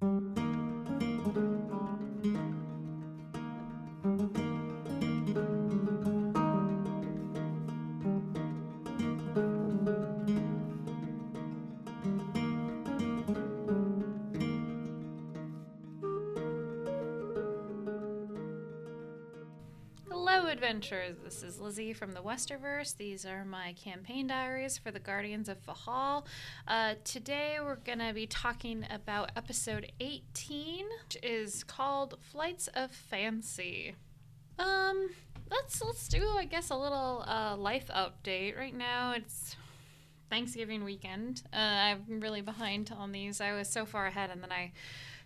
Hello, adventurers. This is Lizzie from the Westerverse. These are my campaign diaries for the Guardians of Fahal. Uh, today, we're going to be talking about episode 18, which is called Flights of Fancy. Um, let's let's do, I guess, a little uh, life update. Right now, it's Thanksgiving weekend. Uh, I'm really behind on these. I was so far ahead, and then I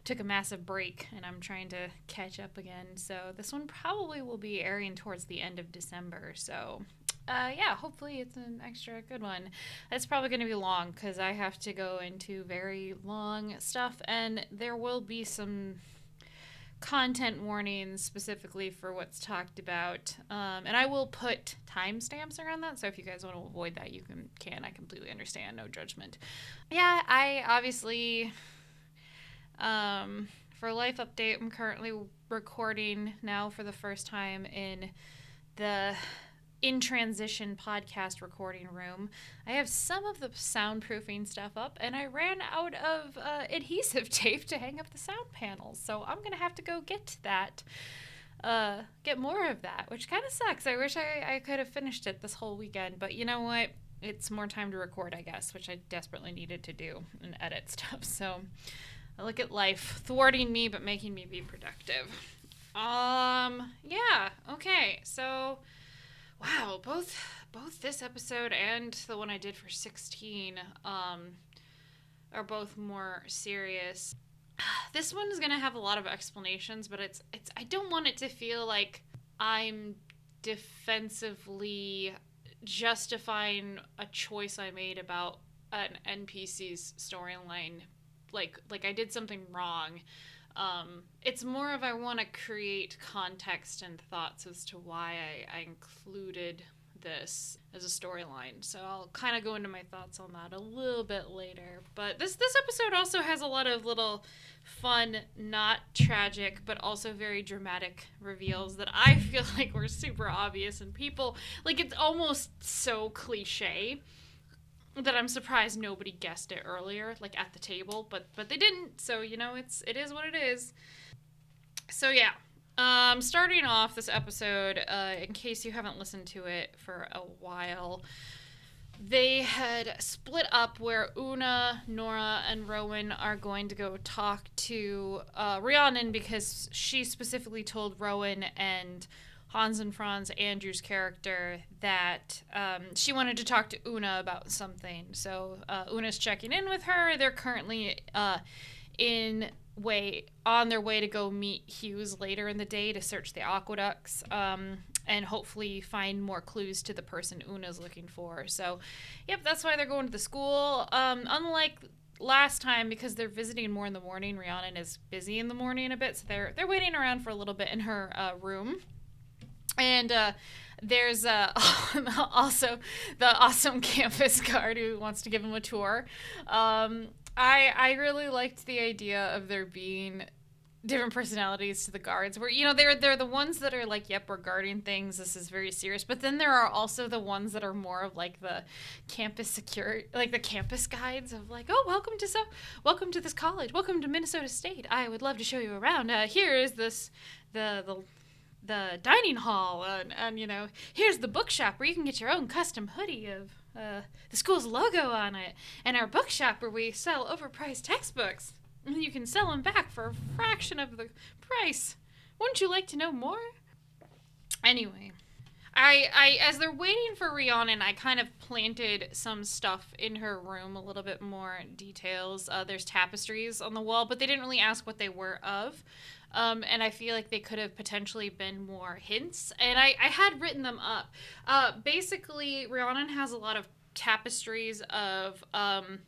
took a massive break and I'm trying to catch up again. So this one probably will be airing towards the end of December. So uh, yeah, hopefully it's an extra good one. It's probably going to be long because I have to go into very long stuff and there will be some content warnings specifically for what's talked about um, and i will put timestamps around that so if you guys want to avoid that you can can i completely understand no judgment yeah i obviously um, for a life update, I'm currently recording now for the first time in the in transition podcast recording room. I have some of the soundproofing stuff up, and I ran out of uh, adhesive tape to hang up the sound panels, so I'm gonna have to go get that. Uh, get more of that, which kind of sucks. I wish I, I could have finished it this whole weekend, but you know what? It's more time to record, I guess, which I desperately needed to do and edit stuff. So, I look at life thwarting me but making me be productive. Um, yeah, okay. So, wow, both both this episode and the one I did for 16 um are both more serious. This one is going to have a lot of explanations, but it's it's I don't want it to feel like I'm defensively justifying a choice I made about an NPC's storyline like like I did something wrong. Um, it's more of I want to create context and thoughts as to why I, I included this as a storyline. So I'll kind of go into my thoughts on that a little bit later. But this this episode also has a lot of little fun, not tragic, but also very dramatic reveals that I feel like were super obvious and people like it's almost so cliche that I'm surprised nobody guessed it earlier, like at the table, but but they didn't. So you know, it's it is what it is. So yeah, um, starting off this episode, uh, in case you haven't listened to it for a while, they had split up where Una, Nora, and Rowan are going to go talk to uh, Rhiannon because she specifically told Rowan and Hans and Franz, Andrew's character, that um, she wanted to talk to Una about something. So uh, Una's checking in with her. They're currently uh, in way on their way to go meet Hughes later in the day to search the aqueducts. Um, and hopefully find more clues to the person Una's looking for. So, yep, that's why they're going to the school. Um, unlike last time because they're visiting more in the morning. Rhiannon is busy in the morning a bit, so they're they're waiting around for a little bit in her uh, room and uh, there's uh, also the awesome campus guard who wants to give him a tour. Um, I I really liked the idea of there being different personalities to the guards. Where you know they're they're the ones that are like yep we're guarding things. This is very serious. But then there are also the ones that are more of like the campus security like the campus guides of like oh welcome to so welcome to this college. Welcome to minnesota state. I would love to show you around. Uh, here is this the the the dining hall and, and you know here's the bookshop where you can get your own custom hoodie of uh, the school's logo on it and our bookshop where we sell overpriced textbooks and you can sell them back for a fraction of the price wouldn't you like to know more anyway I, I as they're waiting for Rhiannon, I kind of planted some stuff in her room, a little bit more details. Uh, there's tapestries on the wall, but they didn't really ask what they were of. Um, and I feel like they could have potentially been more hints. And I, I had written them up. Uh, basically, Rhiannon has a lot of tapestries of um,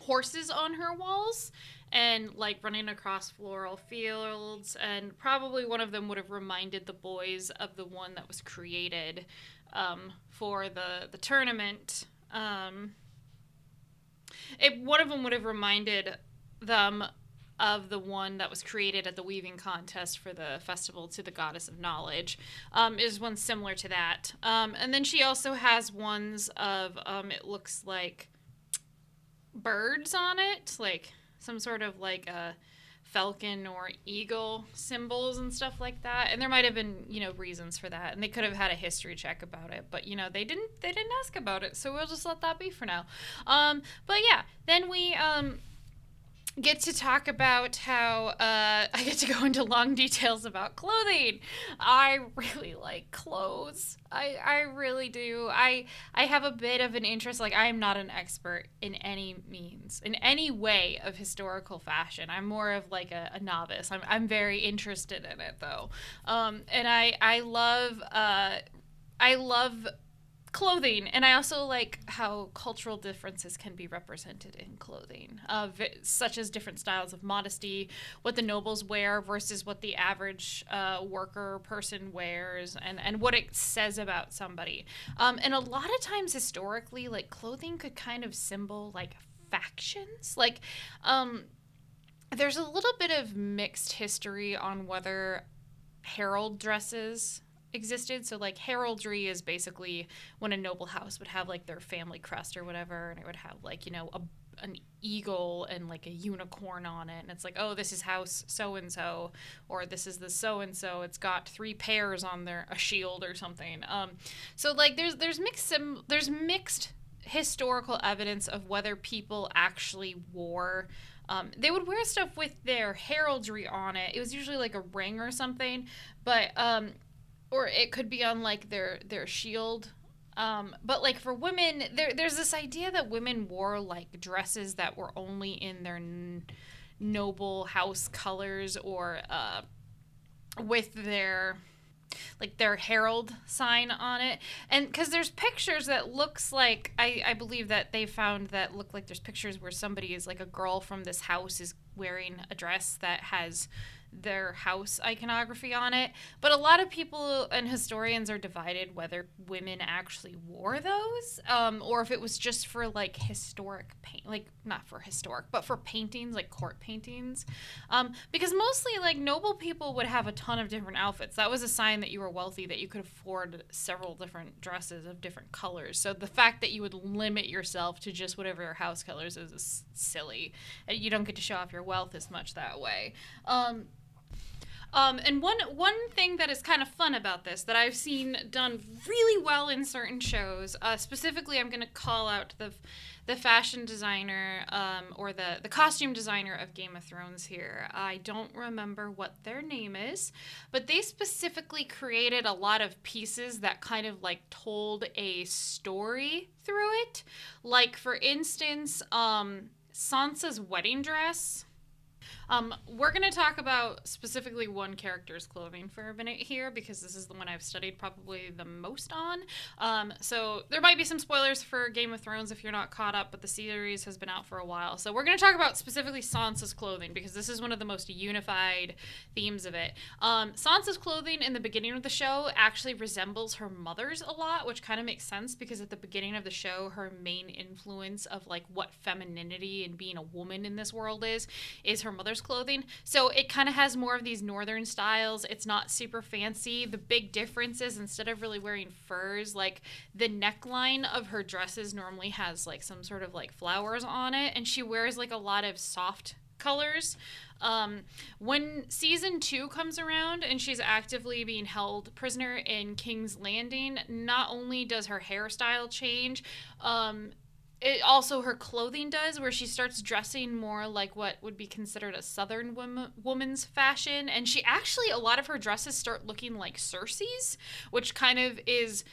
horses on her walls and like running across floral fields. And probably one of them would have reminded the boys of the one that was created um, for the, the tournament. Um, it, one of them would have reminded them of the one that was created at the weaving contest for the festival to the goddess of knowledge um, is one similar to that. Um, and then she also has ones of um, it looks like birds on it like some sort of like a falcon or eagle symbols and stuff like that. And there might have been you know reasons for that. And they could have had a history check about it but you know they didn't they didn't ask about it. So we'll just let that be for now. Um but yeah then we um get to talk about how uh, I get to go into long details about clothing. I really like clothes. I, I really do. I I have a bit of an interest. Like I am not an expert in any means, in any way of historical fashion. I'm more of like a, a novice. I'm, I'm very interested in it though, um, and I I love uh, I love clothing and i also like how cultural differences can be represented in clothing uh, such as different styles of modesty what the nobles wear versus what the average uh, worker person wears and, and what it says about somebody. Um, and a lot of times historically like clothing could kind of symbol like factions. Like um, there's a little bit of mixed history on whether herald dresses existed. So like heraldry is basically when a noble house would have like their family crest or whatever, and it would have like you know a an eagle and like a unicorn on it and it's like oh this is house so and so or this is the so and so it's got three pairs on their a shield or something um so like there's there's mixed sim- there's mixed historical evidence of whether people actually wore um, they would wear stuff with their heraldry on it. It was usually like a ring or something, but um, or it could be on like their their shield. Um, but like for women there there's this idea that women wore like dresses that were only in their n- noble house colors or uh, with their like their herald sign on it. And because there's pictures that looks like I, I believe that they found that look like there's pictures where somebody is like a girl from this house is wearing a dress that has their house iconography on it. But a lot of people and historians are divided whether women actually wore those um, or if it was just for like historic paint, like not for historic, but for paintings, like court paintings. Um, because mostly like noble people would have a ton of different outfits. That was a sign that you were wealthy, that you could afford several different dresses of different colors. So the fact that you would limit yourself to just whatever your house colors is, is silly. You don't get to show off your wealth as much that way. Um, um, and one one thing that is kind of fun about this that I've seen done really well in certain shows, uh, specifically, I'm going to call out the the fashion designer um, or the the costume designer of Game of Thrones here. I don't remember what their name is, but they specifically created a lot of pieces that kind of like told a story through it. Like for instance, um, Sansa's wedding dress um, we're going to talk about specifically one character's clothing for a minute here because this is the one I've studied probably the most on. Um, so there might be some spoilers for Game of Thrones if you're not caught up, but the series has been out for a while. So we're going to talk about specifically Sansa's clothing because this is one of the most unified themes of it. Um, Sansa's clothing in the beginning of the show actually resembles her mother's a lot, which kind of makes sense because at the beginning of the show, her main influence of like what femininity and being a woman in this world is, is her mother's clothing. So it kind of has more of these northern styles. It's not super fancy. The big difference is instead of really wearing furs, like the neckline of her dresses normally has like some sort of like flowers on it, and she wears like a lot of soft colors. Um, when season two comes around and she's actively being held prisoner in King's Landing, not only does her hairstyle change, um, it also her clothing does where she starts dressing more like what would be considered a southern woman, woman's fashion. And she actually a lot of her dresses start looking like Cersei's which kind of is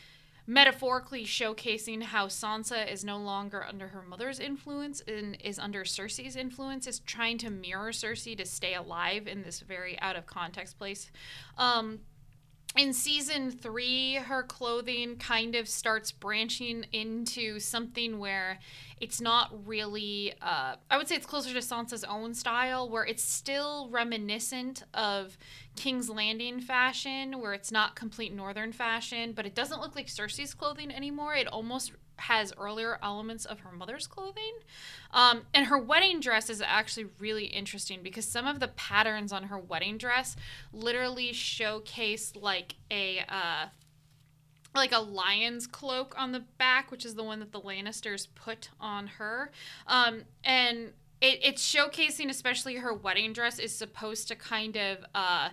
metaphorically showcasing how Sansa is no longer under her mother's influence and is under Cersei's influence. Is trying to mirror Cersei to stay alive in this very out of context place. Um, in season three, her clothing kind of starts branching into something where it's not really, uh, I would say it's closer to Sansa's own style, where it's still reminiscent of King's Landing fashion, where it's not complete northern fashion, but it doesn't look like Cersei's clothing anymore. It almost has earlier elements of her mother's clothing. Um, and her wedding dress is actually really interesting because some of the patterns on her wedding dress literally showcase like a uh, like a lion's cloak on the back, which is the one that the Lannisters put on her. Um, and it, it's showcasing, especially her wedding dress, is supposed to kind of uh,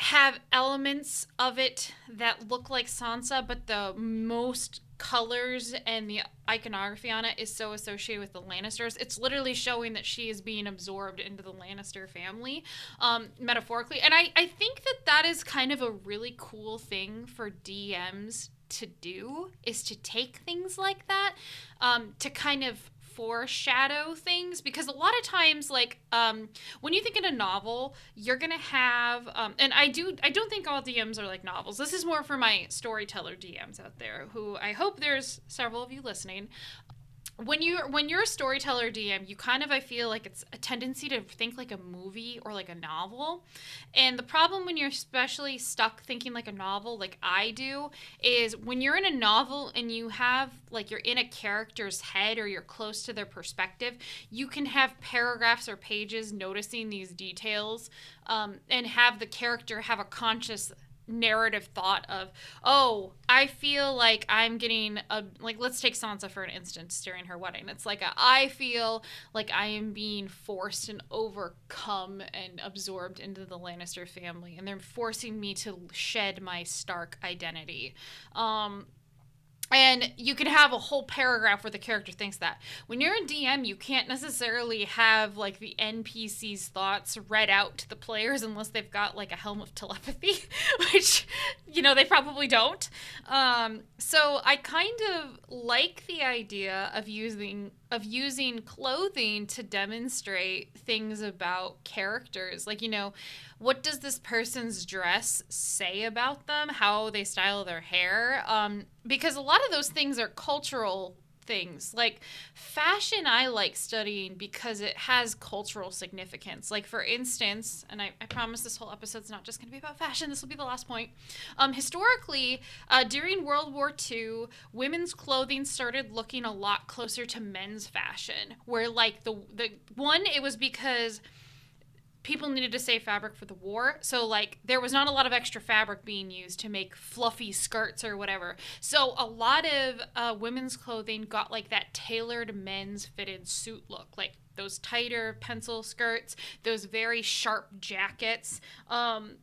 have elements of it that look like Sansa, but the most colors and the iconography on it is so associated with the Lannisters. It's literally showing that she is being absorbed into the Lannister family, um, metaphorically. And I, I think that that is kind of a really cool thing for DMs to do, is to take things like that, um, to kind of foreshadow things because a lot of times like um, when you think in a novel you're gonna have um, and i do i don't think all dms are like novels. This is more for my storyteller dms out there who i hope there's several of you listening when you when you're a storyteller DM, you kind of I feel like it's a tendency to think like a movie or like a novel. And the problem when you're especially stuck thinking like a novel like I do is when you're in a novel and you have like you're in a character's head or you're close to their perspective, you can have paragraphs or pages noticing these details um, and have the character have a conscious narrative thought of, oh, I feel like I'm getting a like let's take Sansa for an instance during her wedding. It's like a, I feel like I am being forced and overcome and absorbed into the Lannister family, and they're forcing me to shed my Stark identity. Um, and you can have a whole paragraph where the character thinks that. When you're a dm you can't necessarily have like the npc's thoughts read out to the players unless they've got like a helm of telepathy which you know they probably don't. Um, so i kind of like the idea of using of using clothing to demonstrate things about characters. Like you know what does this person's dress say about them? How they style their hair? Um, because a lot of those things are cultural things. Like fashion i like studying because it has cultural significance. Like for instance and i, I promise this whole episode's not just going to be about fashion this will be the last point. Um, historically uh, during world war ii women's clothing started looking a lot closer to men's fashion where like the the one it was because people needed to save fabric for the war. So, like, there was not a lot of extra fabric being used to make fluffy skirts or whatever. So, a lot of uh, women's clothing got like that tailored men's fitted suit look, like those tighter pencil skirts, those very sharp jackets. Um,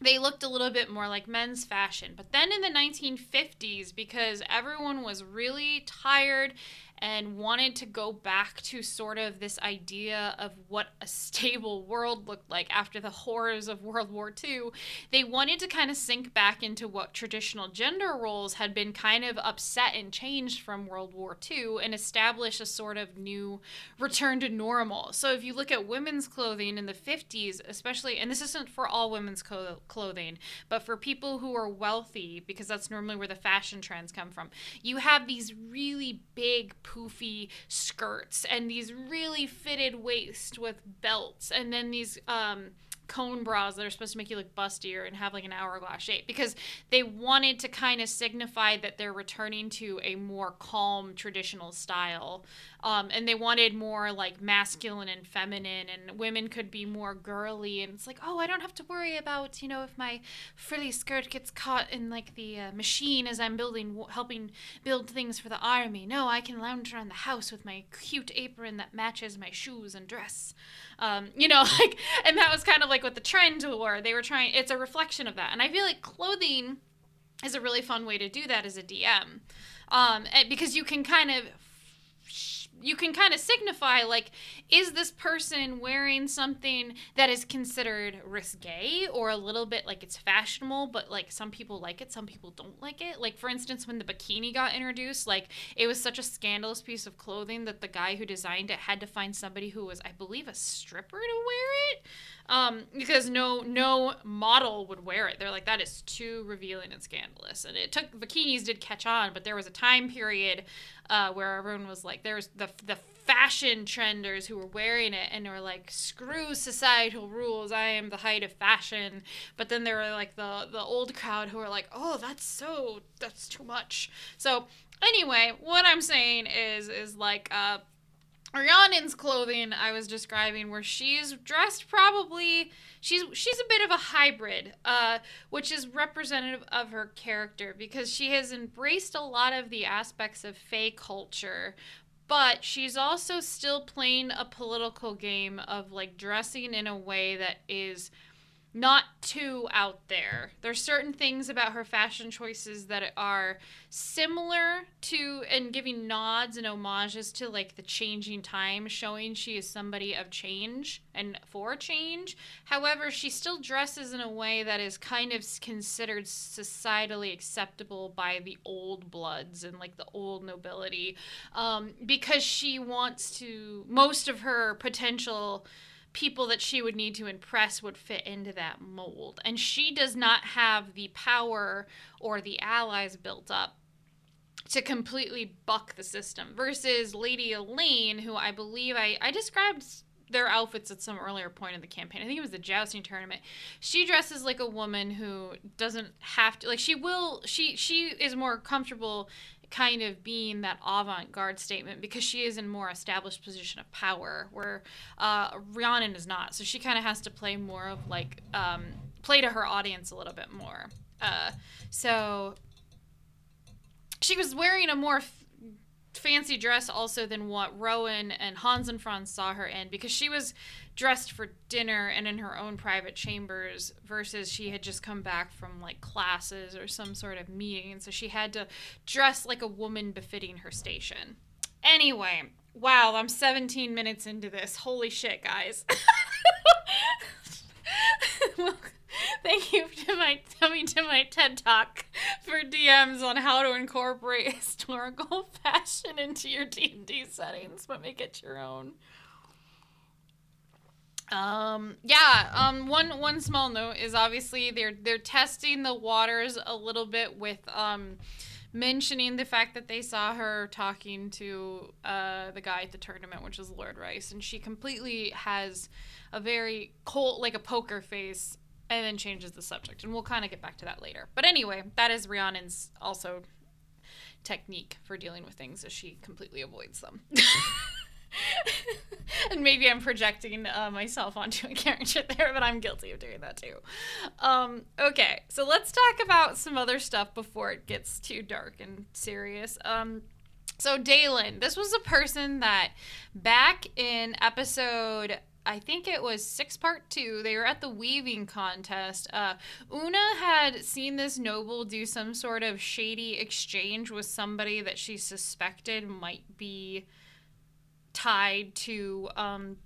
they looked a little bit more like men's fashion. But then in the 1950s, because everyone was really tired and wanted to go back to sort of this idea of what a stable world looked like after the horrors of World War II. They wanted to kind of sink back into what traditional gender roles had been kind of upset and changed from World War II and establish a sort of new return to normal. So if you look at women's clothing in the 50s, especially, and this isn't for all women's co- clothing, but for people who are wealthy, because that's normally where the fashion trends come from, you have these really big poofy skirts and these really fitted waists with belts and then these um cone bras that are supposed to make you look bustier and have like an hourglass shape because they wanted to kind of signify that they're returning to a more calm traditional style um, and they wanted more like masculine and feminine and women could be more girly and it's like oh i don't have to worry about you know if my frilly skirt gets caught in like the uh, machine as i'm building helping build things for the army. No i can lounge around the house with my cute apron that matches my shoes and dress. Um, you know like and that was kind of like what the trend were. They were trying it's a reflection of that and i feel like clothing is a really fun way to do that as a dm um, because you can kind of you can kind of signify like is this person wearing something that is considered risque or a little bit like it's fashionable but like some people like it some people don't like it? Like for instance when the bikini got introduced like it was such a scandalous piece of clothing that the guy who designed it had to find somebody who was i believe a stripper to wear um, because no no model would wear it. They're like that is too revealing and scandalous. And it took bikinis did catch on, but there was a time period uh, where everyone was like, there's the the fashion trenders who were wearing it and were like, screw societal rules. I am the height of fashion. But then there were like the the old crowd who were like, oh, that's so that's too much. So anyway, what I'm saying is is like uh Rhiannon's clothing I was describing where she's dressed probably she's she's a bit of a hybrid, uh, which is representative of her character because she has embraced a lot of the aspects of Fae culture, but she's also still playing a political game of like dressing in a way that is not too out there. There's certain things about her fashion choices that are similar to and giving nods and homages to like the changing time, showing she is somebody of change and for change. However, she still dresses in a way that is kind of considered societally acceptable by the old bloods and like the old nobility um, because she wants to, most of her potential people that she would need to impress would fit into that mold. And she does not have the power or the allies built up to completely buck the system versus Lady Elaine, who I believe I, I described their outfits at some earlier point in the campaign. I think it was the jousting tournament. She dresses like a woman who doesn't have to like she will she she is more comfortable kind of being that avant-garde statement because she is in more established position of power where uh, Rhiannon is not. So she kind of has to play more of like um, play to her audience a little bit more. Uh, so she was wearing a more f- fancy dress also than what Rowan and Hans and Franz saw her in because she was dressed for dinner and in her own private chambers versus she had just come back from like classes or some sort of meeting and so she had to dress like a woman befitting her station. Anyway, wow, I'm 17 minutes into this. Holy shit, guys. well, thank you to my coming to my TED Talk for DMs on how to incorporate historical fashion into your D&D settings but make it your own. Um, yeah. Um, one one small note is obviously they're they're testing the waters a little bit with um, mentioning the fact that they saw her talking to uh, the guy at the tournament, which is Lord Rice, and she completely has a very cold, like a poker face, and then changes the subject, and we'll kind of get back to that later. But anyway, that is Rhiannon's also technique for dealing with things, as she completely avoids them. and maybe I'm projecting uh, myself onto a character there, but I'm guilty of doing that too. Um, okay, so let's talk about some other stuff before it gets too dark and serious. Um, so Dalen, this was a person that back in episode I think it was six part two. They were at the weaving contest. Uh, Una had seen this noble do some sort of shady exchange with somebody that she suspected might be tied to um,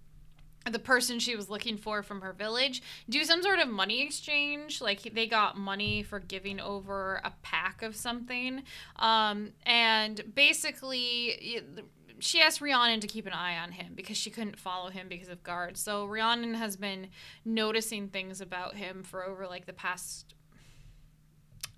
the person she was looking for from her village do some sort of money exchange like they got money for giving over a pack of something um, and basically she asked Rhiannon to keep an eye on him because she couldn't follow him because of guards. So Rhiannon has been noticing things about him for over like the past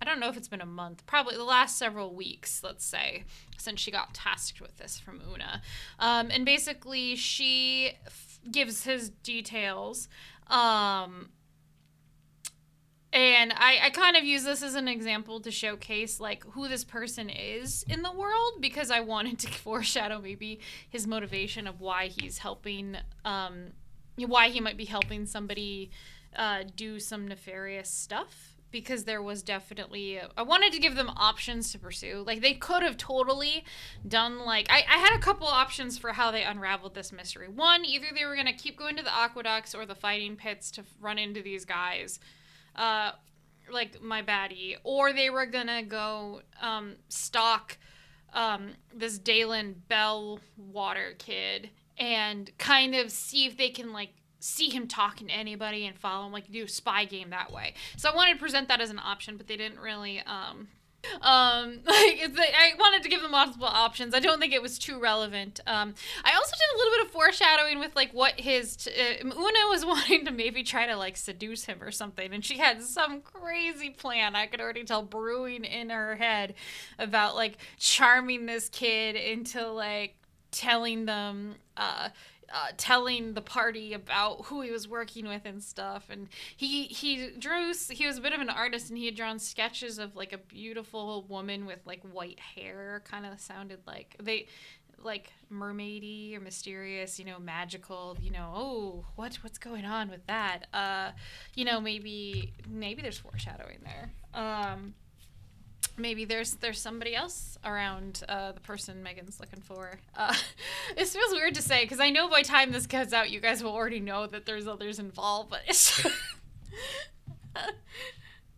I don't know if it's been a month, probably the last several weeks, let's say, since she got tasked with this from Una. Um, and basically, she f- gives his details. Um, and I, I kind of use this as an example to showcase like who this person is in the world because I wanted to foreshadow maybe his motivation of why he's helping, um, why he might be helping somebody uh, do some nefarious stuff because there was definitely I wanted to give them options to pursue. Like they could have totally done like I, I had a couple options for how they unraveled this mystery. One, either they were gonna keep going to the aqueducts or the fighting pits to run into these guys, uh, like my baddie, or they were gonna go um, stalk um, this Dalen Bell water kid and kind of see if they can like see him talking to anybody and follow him, like do a spy game that way. So I wanted to present that as an option, but they didn't really. Um, um, like I wanted to give them multiple options. I don't think it was too relevant. Um, I also did a little bit of foreshadowing with like what his t- uh, Una was wanting to maybe try to like seduce him or something, and she had some crazy plan. I could already tell brewing in her head about like charming this kid into like telling them uh uh, telling the party about who he was working with and stuff. And he he drew. He was a bit of an artist, and he had drawn sketches of like a beautiful woman with like white hair. Kind of sounded like they like mermaidy or mysterious, you know, magical, you know, oh, what what's going on with that? Uh, you know, maybe maybe there's foreshadowing there. Um, maybe there's there's somebody else around uh, the person Megan's looking for. Uh, this feels weird to say because I know by time this goes out, you guys will already know that there's others involved. But it's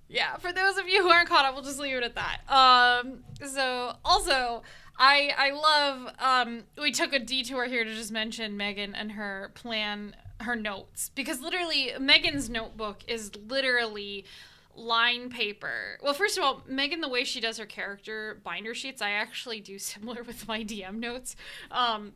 yeah, for those of you who aren't caught up, we'll just leave it at that. Um, so also. I I love um we took a detour here to just mention Megan and her plan her notes because literally Megan's notebook is literally line paper. Well, first of all, Megan, the way she does her character binder sheets, I actually do similar with my DM notes. Um,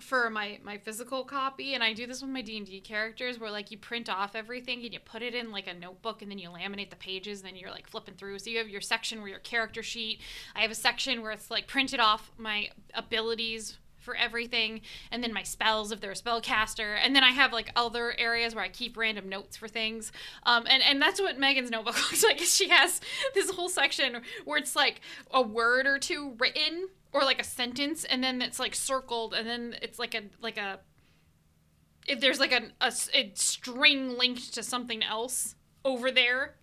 for my my physical copy and i do this with my d&d characters where like you print off everything and you put it in like a notebook and then you laminate the pages and then you're like flipping through so you have your section where your character sheet i have a section where it's like printed off my abilities for everything and then my spells if they're a spellcaster and then i have like other areas where i keep random notes for things. Um, and, and that's what megan's notebook looks like she has this whole section where it's like a word or two written or like a sentence and then it's like circled and then it's like a like a if there's like a, a, a string linked to something else over there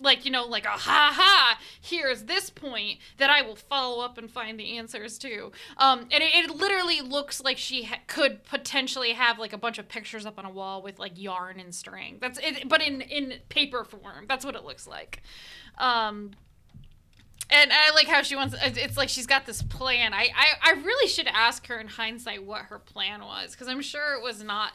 like you know like a ha ha here's this point that i will follow up and find the answers to um and it, it literally looks like she ha- could potentially have like a bunch of pictures up on a wall with like yarn and string that's it but in in paper form that's what it looks like um and I like how she wants. It's like she's got this plan. I, I, I really should ask her in hindsight what her plan was, because I'm sure it was not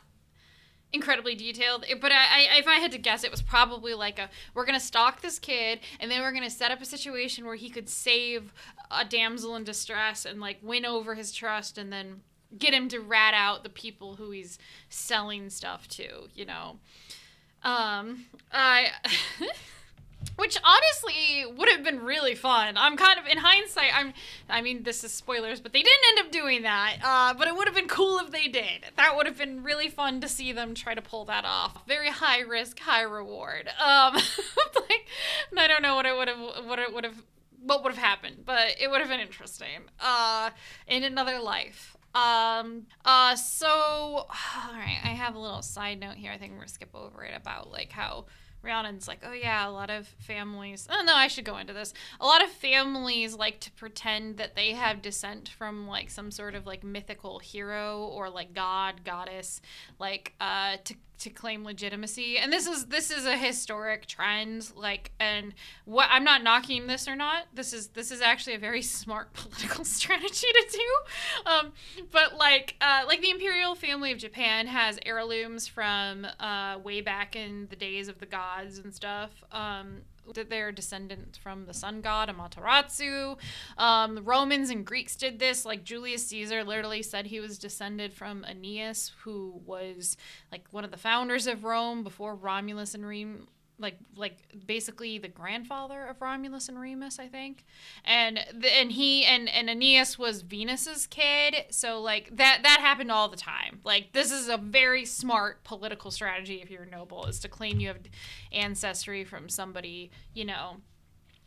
incredibly detailed. But I, I, if I had to guess, it was probably like a we're gonna stalk this kid, and then we're gonna set up a situation where he could save a damsel in distress and like win over his trust, and then get him to rat out the people who he's selling stuff to. You know, um, I. which honestly would have been really fun. I'm kind of in hindsight. I'm. I mean, this is spoilers, but they didn't end up doing that. Uh, but it would have been cool if they did. That would have been really fun to see them try to pull that off. Very high risk, high reward. Um, like, I don't know what it would have. What it would have. What would have happened, but it would have been interesting. Uh, in another life. Um. Uh. So, all right. I have a little side note here. I think we're gonna skip over it about like how Rhiannon's like, oh yeah, a lot of families. Oh no, I should go into this. A lot of families like to pretend that they have descent from like some sort of like mythical hero or like god, goddess, like uh, to to claim legitimacy. And this is this is a historic trend like and what i'm not knocking this or not. This is this is actually a very smart political strategy to do. Um, but like uh, like the imperial family of japan has heirlooms from uh, way back in the days of the gods and stuff. Um, that they're descendants from the sun god Amaterasu. Um, the Romans and Greeks did this. Like Julius Caesar literally said he was descended from Aeneas, who was like one of the founders of Rome before Romulus and Rem like like basically the grandfather of Romulus and Remus, I think. And the, and he and and Aeneas was Venus's kid, so like that that happened all the time. Like this is a very smart political strategy if you're noble is to claim you have ancestry from somebody, you know,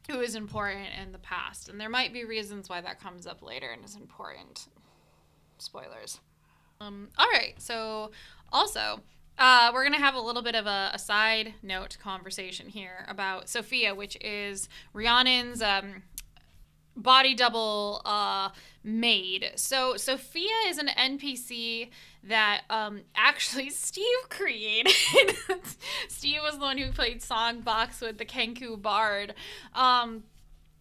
who is important in the past. And there might be reasons why that comes up later and is important. Spoilers. Um all right. So also uh, we're gonna have a little bit of a, a, side note conversation here about Sophia, which is Rhiannon's um, body double uh, maid. So Sophia is an NPC that um, actually Steve created. Steve was the one who played Songbox with the Kenku Bard, um,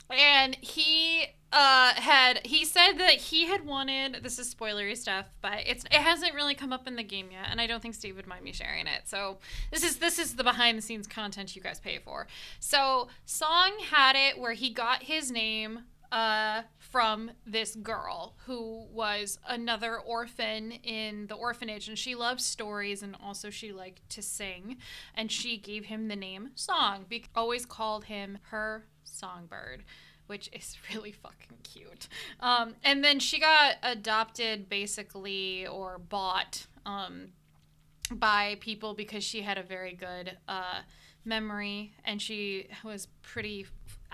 and he uh, had he said that he had wanted this is spoilery stuff, but it's it hasn't really come up in the game yet, and I don't think Steve would mind me sharing it. So this is this is the behind the scenes content you guys pay for. So Song had it where he got his name uh, from this girl who was another orphan in the orphanage, and she loved stories and also she liked to sing, and she gave him the name Song. Be- always called him her songbird which is really fucking cute. Um, and then she got adopted basically or bought um, by people because she had a very good uh, memory and she was pretty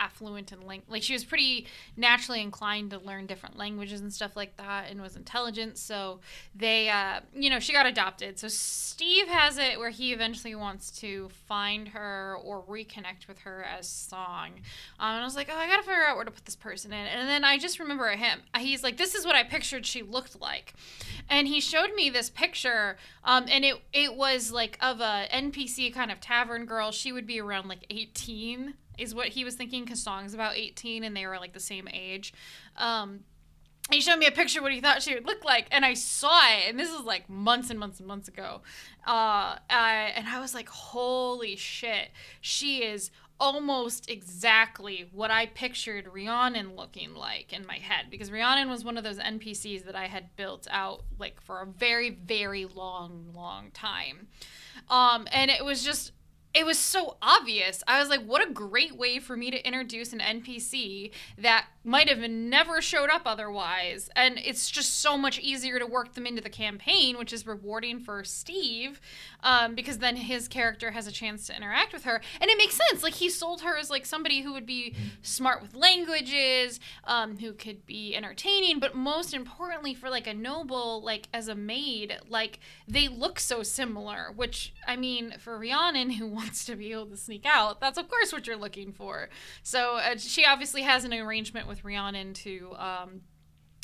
affluent and like she was pretty naturally inclined to learn different languages and stuff like that and was intelligent so they uh, you know she got adopted. So steve has it where he eventually wants to find her or reconnect with her as song. Um, and i was like oh i gotta figure out where to put this person in. And then i just remember him. He's like this is what i pictured she looked like. And he showed me this picture um, and it it was like of a npc kind of tavern girl. She would be around like 18 is what he was thinking because Song's about 18 and they were like the same age. Um, he showed me a picture of what he thought she would look like, and I saw it, and this is like months and months and months ago. Uh, I, and I was like, holy shit, she is almost exactly what I pictured Rhiannon looking like in my head because Rhiannon was one of those NPCs that I had built out like for a very, very long, long time. Um, and it was just it was so obvious. I was like, what a great way for me to introduce an NPC that might have never showed up otherwise. And it's just so much easier to work them into the campaign, which is rewarding for Steve, um, because then his character has a chance to interact with her. And it makes sense. Like, he sold her as like somebody who would be smart with languages, um, who could be entertaining, but most importantly, for like a noble, like as a maid, like they look so similar, which I mean, for Rhiannon, who wants to be able to sneak out, that's of course what you're looking for. So uh, she obviously has an arrangement with Rhiannon to. Um,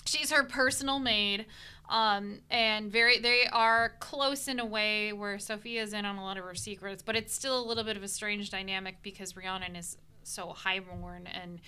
she's her personal maid um, and very they are close in a way where Sophia's in on a lot of her secrets, but it's still a little bit of a strange dynamic because Rhiannon is so highborn and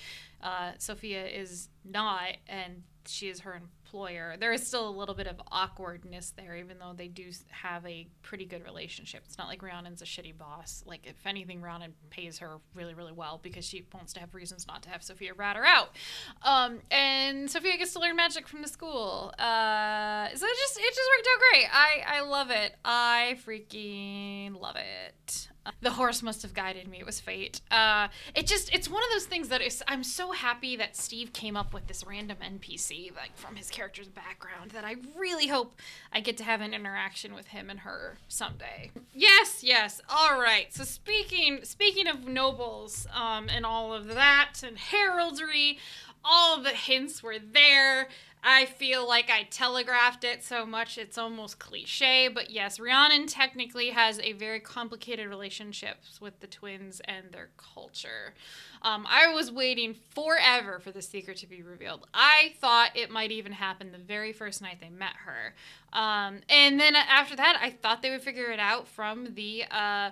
uh, Sophia is not, and she is her employer. There is still a little bit of awkwardness there, even though they do have a pretty good relationship. It's not like Rhiannon's a shitty boss. Like, if anything, Rhiannon pays her really, really well because she wants to have reasons not to have Sophia rat her out. Um, and Sophia gets to learn magic from the school. Uh, so it just it just worked out great. I I love it. I freaking love it the horse must have guided me. It was fate. Uh, it just it's one of those things that is, I'm so happy that Steve came up with this random NPC like from his character's background that I really hope I get to have an interaction with him and her someday. Yes, yes. All right. So speaking speaking of nobles um, and all of that and heraldry, all the hints were there. I feel like I telegraphed it so much it's almost cliche, but yes, Rhiannon technically has a very complicated relationship with the twins and their culture. Um, I was waiting forever for the secret to be revealed. I thought it might even happen the very first night they met her. Um, and then after that, I thought they would figure it out from the. Uh,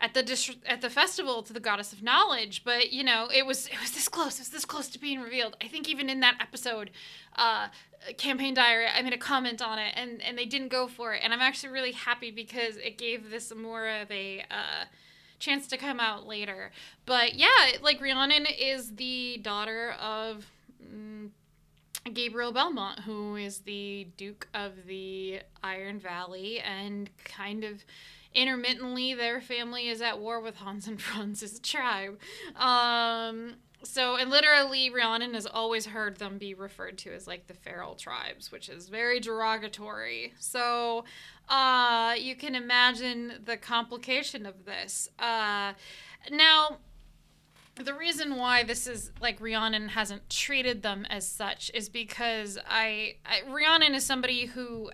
at the at the festival to the goddess of knowledge but you know it was it was this close it was this close to being revealed. I think even in that episode uh campaign diary i made a comment on it and and they didn't go for it and i'm actually really happy because it gave this more of a uh chance to come out later. But yeah like rhiannon is the daughter of mm, Gabriel Belmont, who is the Duke of the Iron Valley and kind of intermittently their family is at war with Hans and Franz's tribe. Um, so, and literally, Rhiannon has always heard them be referred to as like the feral tribes, which is very derogatory. So, uh, you can imagine the complication of this. Uh, now, the reason why this is like Rhiannon hasn't treated them as such is because I, I Rhiannon is somebody who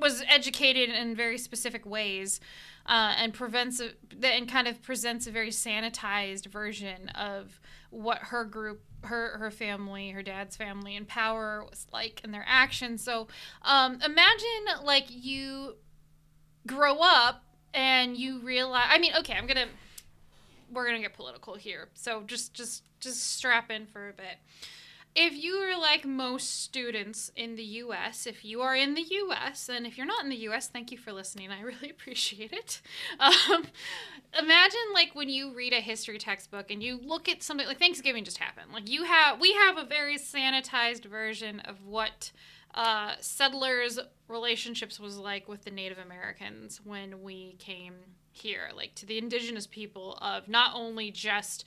was educated in very specific ways uh, and prevents a, and kind of presents a very sanitized version of what her group her her family her dad's family and power was like in their actions. So um, imagine like you grow up and you realize i mean okay i'm gonna we're gonna get political here so just just just strap in for a bit if you are like most students in the US, if you are in the US, and if you're not in the US, thank you for listening. I really appreciate it. Um, imagine like when you read a history textbook and you look at something like Thanksgiving just happened. Like you have, we have a very sanitized version of what uh, settlers' relationships was like with the Native Americans when we came here, like to the indigenous people of not only just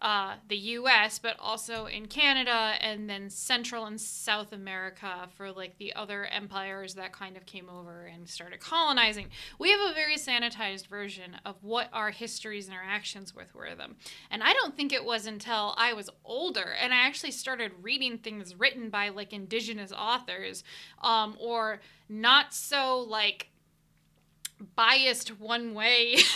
uh, the US, but also in Canada and then Central and South America for like the other empires that kind of came over and started colonizing. We have a very sanitized version of what our histories and our actions with were them. And I don't think it was until I was older and I actually started reading things written by like indigenous authors um, or not so like biased one way.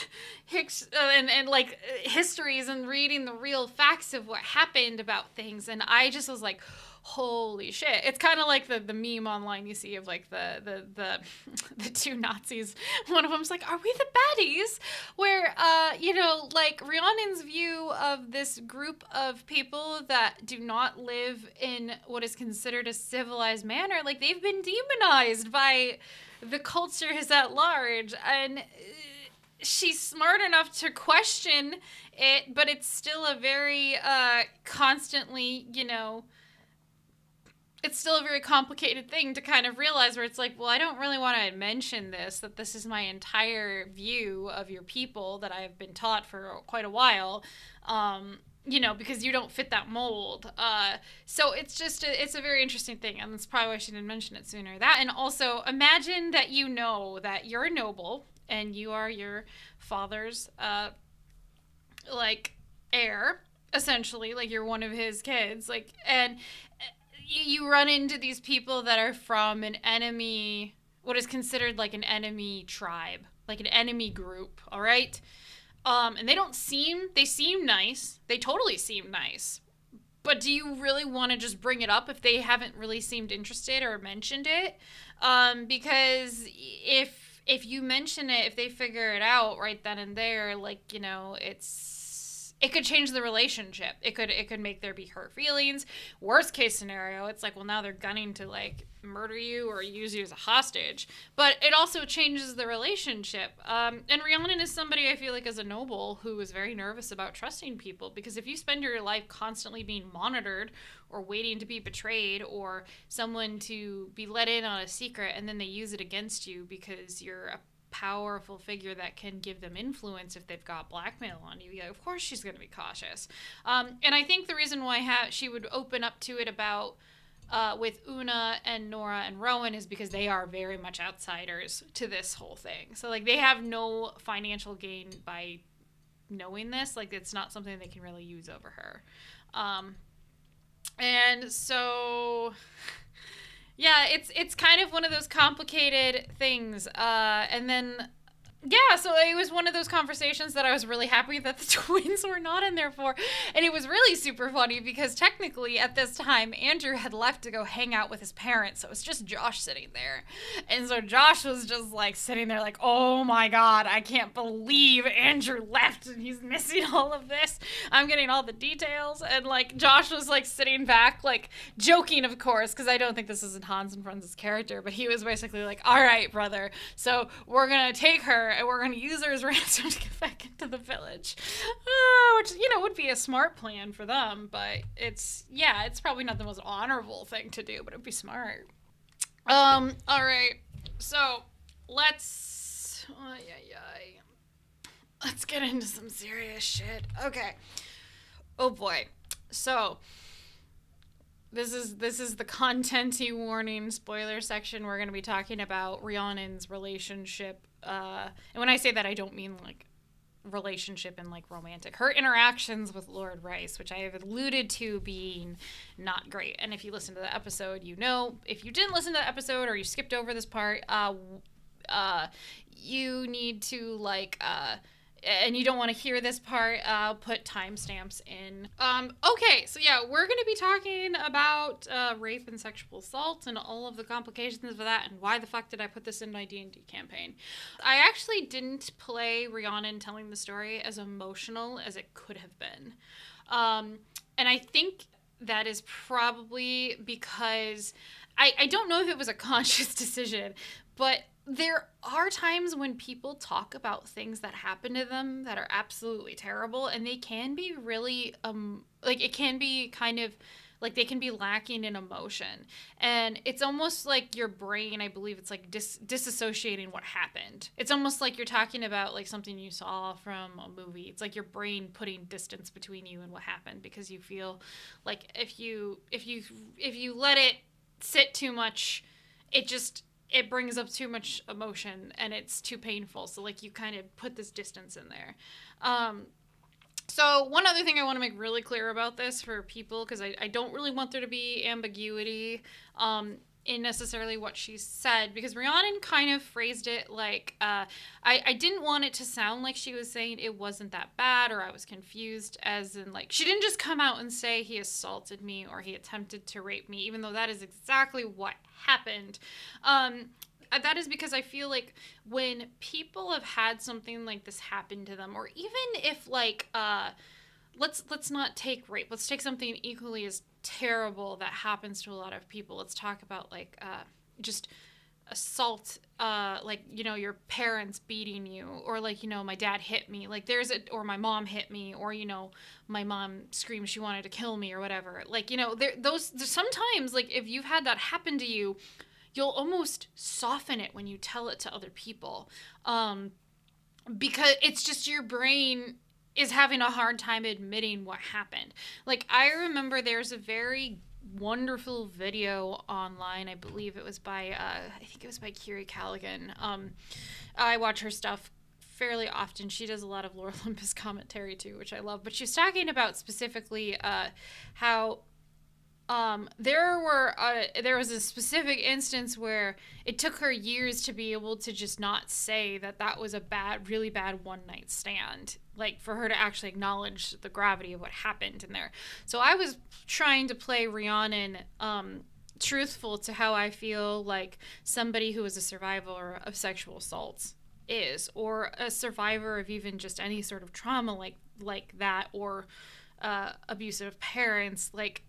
Uh, and, and like histories and reading the real facts of what happened about things. And i just was like holy shit. It's kind of like the, the meme online you see of like the the the, the two nazis. One of them's like are we the baddies? Where uh you know like rhiannon's view of this group of people that do not live in what is considered a civilized manner like they've been demonized by the culture is at large and uh, she's smart enough to question it but it's still a very uh constantly you know it's still a very complicated thing to kind of realize where it's like well i don't really want to mention this that this is my entire view of your people that i've been taught for quite a while. Um you know, because you don't fit that mold. Uh, so it's just a, it's a very interesting thing, and that's probably why she didn't mention it sooner. That and also imagine that you know that you're noble and you are your father's uh, like heir, essentially, like you're one of his kids, like and you run into these people that are from an enemy, what is considered like an enemy tribe, like an enemy group. All right um, and they don't seem they seem nice. They totally seem nice. But do you really want to just bring it up if they haven't really seemed interested or mentioned it? Um, because if if you mention it, if they figure it out right then and there, like you know, it's it could change the relationship. It could it could make there be hurt feelings. Worst case scenario, it's like well now they're gunning to like murder you or use you as a hostage. But it also changes the relationship. Um, and Rhiannon is somebody I feel like is a noble who is very nervous about trusting people because if you spend your life constantly being monitored or waiting to be betrayed or someone to be let in on a secret and then they use it against you because you're a powerful figure that can give them influence if they've got blackmail on you. Yeah, of course she's going to be cautious. Um, and I think the reason why ha- she would open up to it about uh, with Una and Nora and Rowan is because they are very much outsiders to this whole thing. So like they have no financial gain by knowing this. Like it's not something they can really use over her. Um, and so yeah, it's it's kind of one of those complicated things. Uh, and then yeah, so it was one of those conversations that I was really happy that the twins were not in there for. And it was really super funny because technically at this time, Andrew had left to go hang out with his parents. So it was just Josh sitting there. And so Josh was just like sitting there, like, oh my God, I can't believe Andrew left and he's missing all of this. I'm getting all the details. And like Josh was like sitting back, like joking, of course, because I don't think this is Hans and Franz' character, but he was basically like, all right, brother, so we're going to take her and we're going to use her as ransom to get back into the village. Uh, which, you know, would be a smart plan for them, but it's, yeah, it's probably not the most honorable thing to do, but it'd be smart. Um, all right. So let's, oh, yeah, yeah. Let's get into some serious shit. Okay. Oh boy. So, this is this is the contenty warning spoiler section. We're going to be talking about Rhiannon's relationship uh, and when I say that, I don't mean like relationship and like romantic. Her interactions with Lord Rice, which I have alluded to being not great. And if you listen to the episode, you know. If you didn't listen to the episode or you skipped over this part, uh, uh, you need to like uh and you don't want to hear this part, I'll put timestamps in. Um, okay, so yeah, we're going to be talking about uh, rape and sexual assault and all of the complications of that, and why the fuck did I put this in my D and D campaign? I actually didn't play Rhiannon telling the story as emotional as it could have been, um, and I think that is probably because I, I don't know if it was a conscious decision, but there are times when people talk about things that happen to them that are absolutely terrible and they can be really um like it can be kind of like they can be lacking in emotion. And it's almost like your brain i believe it's like dis- disassociating what happened. It's almost like you're talking about like something you saw from a movie. It's like your brain putting distance between you and what happened because you feel like if you if you if you let it sit too much it just it brings up too much emotion and it's too painful. So like you kind of put this distance in there. Um so one other thing I want to make really clear about this for people, because I, I don't really want there to be ambiguity um, in necessarily what she said, because Rhiannon kind of phrased it like uh, I, I didn't want it to sound like she was saying it wasn't that bad or I was confused, as in like she didn't just come out and say he assaulted me or he attempted to rape me, even though that is exactly what happened. Um, uh, that is because I feel like when people have had something like this happen to them, or even if like uh, let's let's not take rape, let's take something equally as terrible that happens to a lot of people. Let's talk about like uh, just assault uh like you know your parents beating you or like you know my dad hit me like there's a or my mom hit me or you know my mom screamed she wanted to kill me or whatever. Like you know there those sometimes like if you've had that happen to you you'll almost soften it when you tell it to other people. Um, because it's just your brain is having a hard time admitting what happened. Like i remember there's a very wonderful video online. I believe it was by uh, i think it was by kiri callaghan. Um, i watch her stuff fairly often. She does a lot of lore olympus commentary too which i love. But she's talking about specifically uh, how um, there were uh, there was a specific instance where it took her years to be able to just not say that that was a bad, really bad one night stand. Like for her to actually acknowledge the gravity of what happened in there. So I was trying to play Rhiannon um, truthful to how I feel like somebody who is a survivor of sexual assaults is, or a survivor of even just any sort of trauma like like that, or uh, abusive parents. Like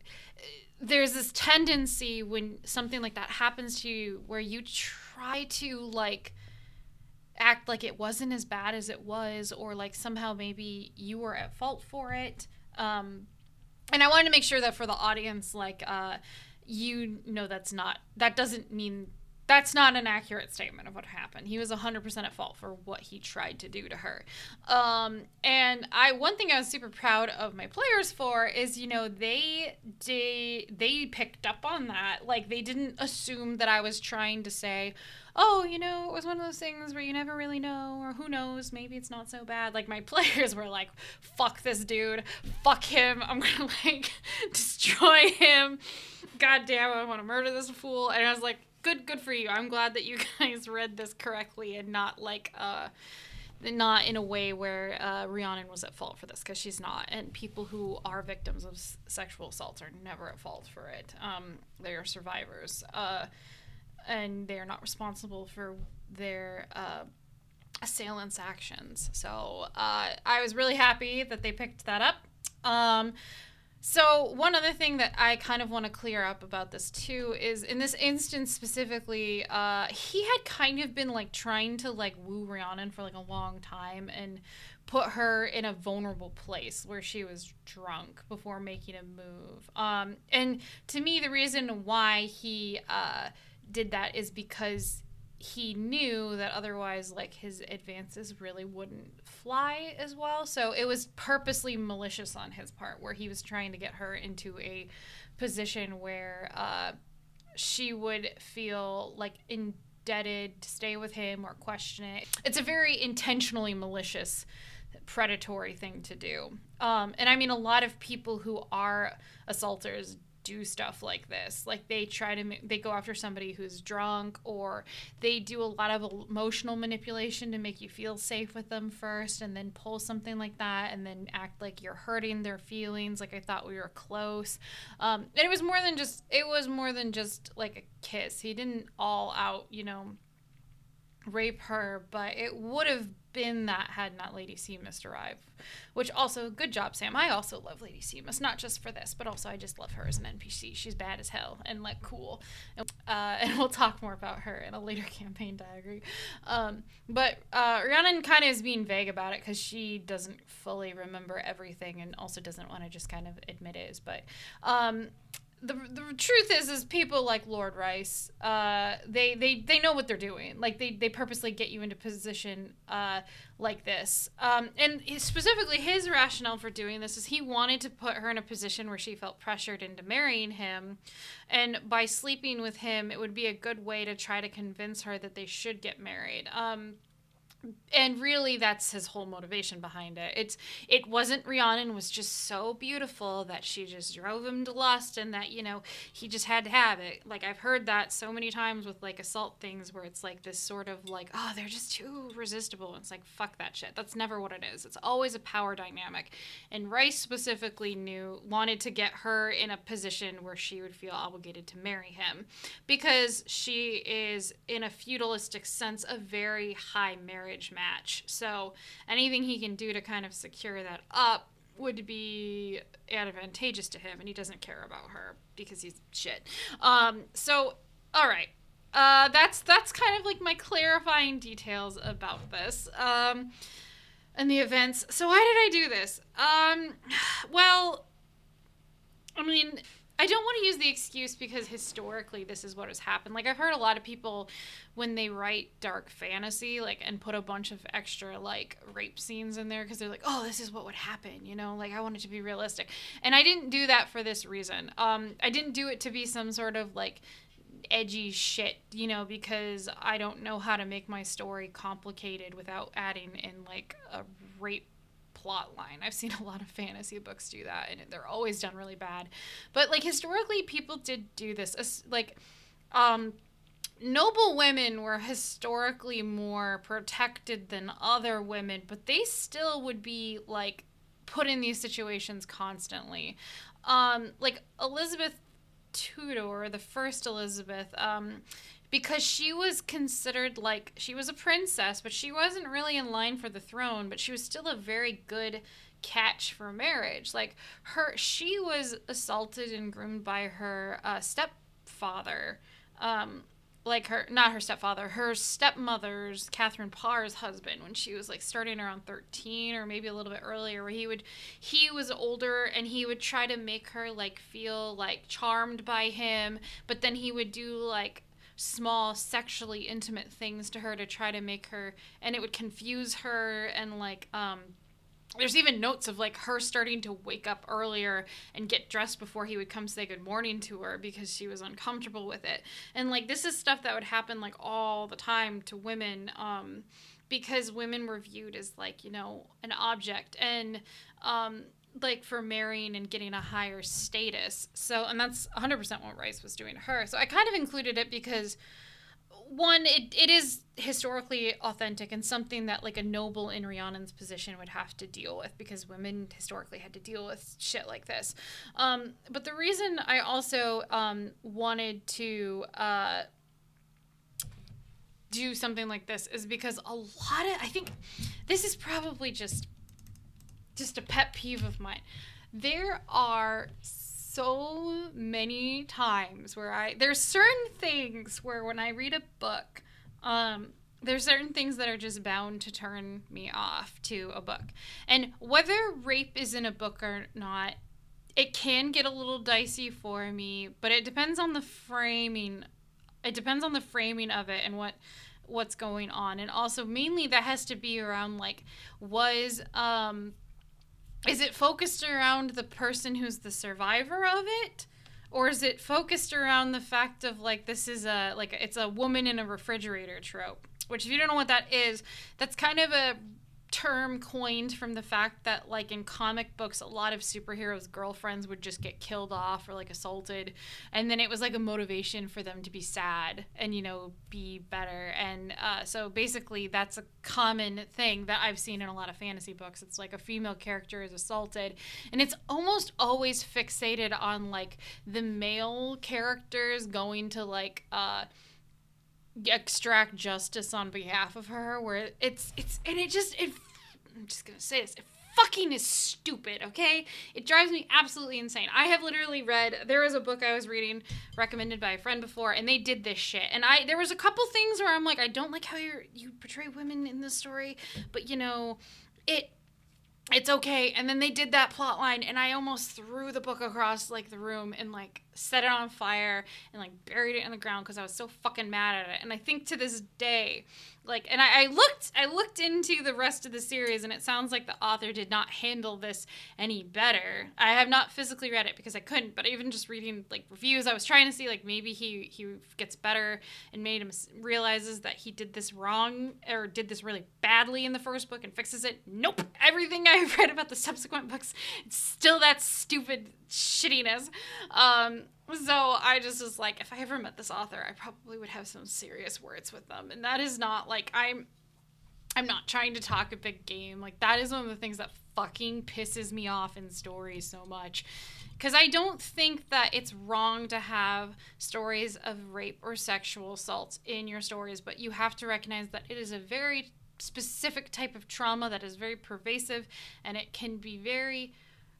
there's this tendency when something like that happens to you where you try to like act like it wasn't as bad as it was or like somehow maybe you were at fault for it. Um and i wanted to make sure that for the audience like uh you know that's not that doesn't mean that's not an accurate statement of what happened. He was 100% at fault for what he tried to do to her. Um, and I one thing I was super proud of my players for is, you know, they did they picked up on that. Like they didn't assume that I was trying to say, "Oh, you know, it was one of those things where you never really know or who knows, maybe it's not so bad." Like my players were like, "Fuck this dude. Fuck him. I'm going to like destroy him. God damn, I want to murder this fool." And I was like, good good for you. I'm glad that you guys read this correctly and not like uh not in a way where uh, Rhiannon was at fault for this because she's not. And people who are victims of s- sexual assaults are never at fault for it. Um, they are survivors, uh, and they are not responsible for their uh, assailants' actions. So uh, I was really happy that they picked that up. Um, so one other thing that I kind of want to clear up about this too is in this instance specifically, uh, he had kind of been like trying to like woo Rhiannon for like a long time and put her in a vulnerable place where she was drunk before making a move. Um, and to me, the reason why he uh, did that is because he knew that otherwise like his advances really wouldn't fly as well. So it was purposely malicious on his part where he was trying to get her into a position where uh, she would feel like indebted to stay with him or question it. It's a very intentionally malicious predatory thing to do. Um, and i mean a lot of people who are assaulters do stuff like this. Like they try to they go after somebody who's drunk or they do a lot of emotional manipulation to make you feel safe with them first and then pull something like that and then act like you're hurting their feelings like I thought we were close. Um, and it was more than just it was more than just like a kiss. He didn't all out, you know, rape her, but it would have been that had not Lady Seamus arrived. Which also, good job, Sam. I also love Lady Seamus, not just for this, but also I just love her as an NPC. She's bad as hell and like cool. And, uh, and we'll talk more about her in a later campaign diary. Um, but uh, Rhiannon kind of is being vague about it because she doesn't fully remember everything and also doesn't want to just kind of admit it. But um, the, the truth is is people like Lord Rice, uh, they, they they know what they're doing. Like they, they purposely get you into position uh, like this. Um, and specifically his rationale for doing this is he wanted to put her in a position where she felt pressured into marrying him. And by sleeping with him, it would be a good way to try to convince her that they should get married. Um, and really that's his whole motivation behind it. It's it wasn't rhiannon was just so beautiful that she just drove him to lust and that you know he just had to have it. Like i've heard that so many times with like assault things where it's like this sort of like oh they're just too resistible. It's like fuck that shit. That's never what it is. It's always a power dynamic. And rice specifically knew wanted to get her in a position where she would feel obligated to marry him because she is in a feudalistic sense a very high marriage match. So anything he can do to kind of secure that up would be advantageous to him, and he doesn't care about her because he's shit. Um, so all right. Uh, that's that's kind of like my clarifying details about this um, and the events. So why did I do this? Um, well, I mean, I don't want to use the excuse because historically this is what has happened. Like I've heard a lot of people when they write dark fantasy like and put a bunch of extra like rape scenes in there because they're like, "Oh, this is what would happen," you know? Like I want it to be realistic. And I didn't do that for this reason. Um I didn't do it to be some sort of like edgy shit, you know, because I don't know how to make my story complicated without adding in like a rape plot line. I've seen a lot of fantasy books do that, and they're always done really bad. But like historically, people did do this. Like, um, noble women were historically more protected than other women, but they still would be like put in these situations constantly. Um, like Elizabeth Tudor, the first Elizabeth, um, because she was considered like she was a princess, but she wasn't really in line for the throne, but she was still a very good catch for marriage. Like her, she was assaulted and groomed by her uh, stepfather. Um, like her not her stepfather her stepmother's catherine parr's husband when she was like starting around 13 or maybe a little bit earlier where he would he was older and he would try to make her like feel like charmed by him but then he would do like small sexually intimate things to her to try to make her and it would confuse her and like um there's even notes of like her starting to wake up earlier and get dressed before he would come say good morning to her because she was uncomfortable with it. And like this is stuff that would happen like all the time to women um because women were viewed as like you know an object. And um like for marrying and getting a higher status. So, and that's 100% what Rice was doing to her. So I kind of included it because one, it, it is historically authentic and something that like a noble in Rhiannon's position would have to deal with because women historically had to deal with shit like this. Um, but the reason I also um, wanted to uh, do something like this is because a lot of, I think this is probably just just a pet peeve of mine. There are so many times where I there's certain things where when I read a book, um, there's certain things that are just bound to turn me off to a book. And whether rape is in a book or not, it can get a little dicey for me, but it depends on the framing. It depends on the framing of it and what what's going on. And also mainly that has to be around like was um is it focused around the person who's the survivor of it? Or is it focused around the fact of like this is a like it's a woman in a refrigerator trope? Which if you don't know what that is that's kind of a term coined from the fact that like in comic books a lot of superheroes girlfriends would just get killed off or like assaulted. And then it was like a motivation for them to be sad and you know be better. And uh, so basically that's a common thing that i've seen in a lot of fantasy books. It's like a female character is assaulted. And it's almost always fixated on like the male characters going to like uh extract justice on behalf of her where it's it's and it just it I'm just gonna say this it fucking is stupid okay? It drives me absolutely insane. I have literally read there was a book I was reading recommended by a friend before and they did this shit. And I there was a couple things where I'm like I don't like how you you portray women in this story but you know it it's okay and then they did that plot line and i almost threw the book across like the room and like set it on fire and like buried it in the ground because I was so fucking mad at it. And I think to this day, like and I, I, looked I looked into the rest of the series and it sounds like the author did not handle this any better. I have not physically read it because I couldn't, but even just reading like reviews, I was trying to see like maybe he he gets better and made him realizes that he did this wrong or did this really badly in the first book and fixes it. Nope. Everything I've read about the subsequent books, it's still that stupid shittiness. Um, so I just was like, if I ever met this author, I probably would have some serious words with them. And that is not like I'm I'm not trying to talk a big game. Like that is one of the things that fucking pisses me off in stories so much. Cuz I don't think that it's wrong to have stories of rape or sexual assault in your stories, but you have to recognize that it is a very specific type of trauma that is very pervasive and it can be very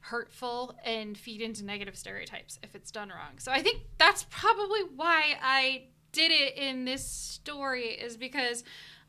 hurtful and feed into negative stereotypes if it's done wrong. So I think that's probably why I did it in this story is because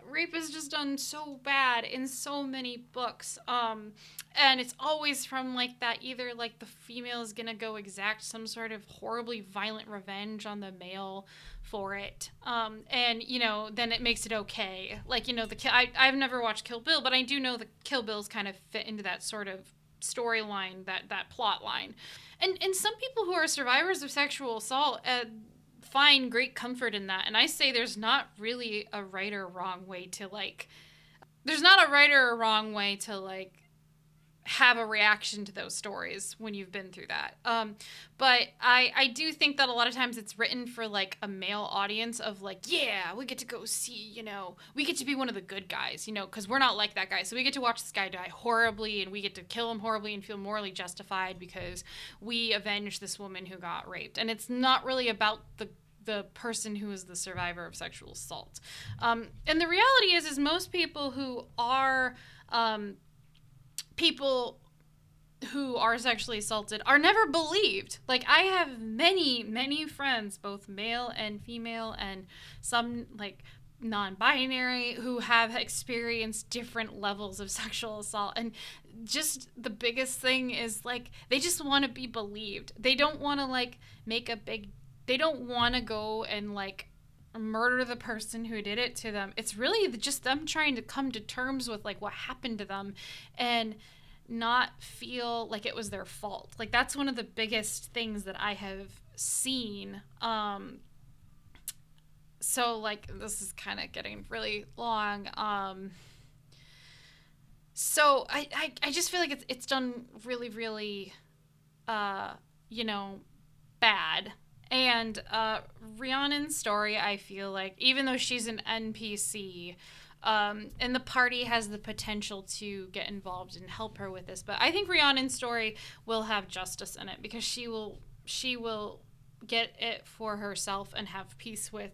rape is just done so bad in so many books. Um and it's always from like that either like the female is gonna go exact some sort of horribly violent revenge on the male for it. Um and you know then it makes it okay. Like you know the I, i've never watched kill bill but i do know the kill bills kind of fit into that sort of storyline, that that plot line. And and some people who are survivors of sexual assault uh, find great comfort in that. And I say there's not really a right or wrong way to like. There's not a right or a wrong way to like have a reaction to those stories when you've been through that. Um, but I I do think that a lot of times it's written for like a male audience of like, yeah, we get to go see, you know, we get to be one of the good guys, you know, because we're not like that guy. So we get to watch this guy die horribly and we get to kill him horribly and feel morally justified because we avenged this woman who got raped. And it's not really about the the person who is the survivor of sexual assault. Um, and the reality is, is most people who are um, people who are sexually assaulted are never believed. Like I have many, many friends, both male and female, and some like non-binary who have experienced different levels of sexual assault and just the biggest thing is like they just want to be believed they don't want to like make a big they don't want to go and like murder the person who did it to them. It's really just them trying to come to terms with like what happened to them and not feel like it was their fault. Like that's one of the biggest things that I have seen um so like this is kind of getting really long um so I, I i just feel like it's it's done really really uh you know bad and uh, Rhiannon's story, I feel like, even though she's an NPC, um, and the party has the potential to get involved and help her with this, but I think Rhiannon's story will have justice in it because she will she will get it for herself and have peace with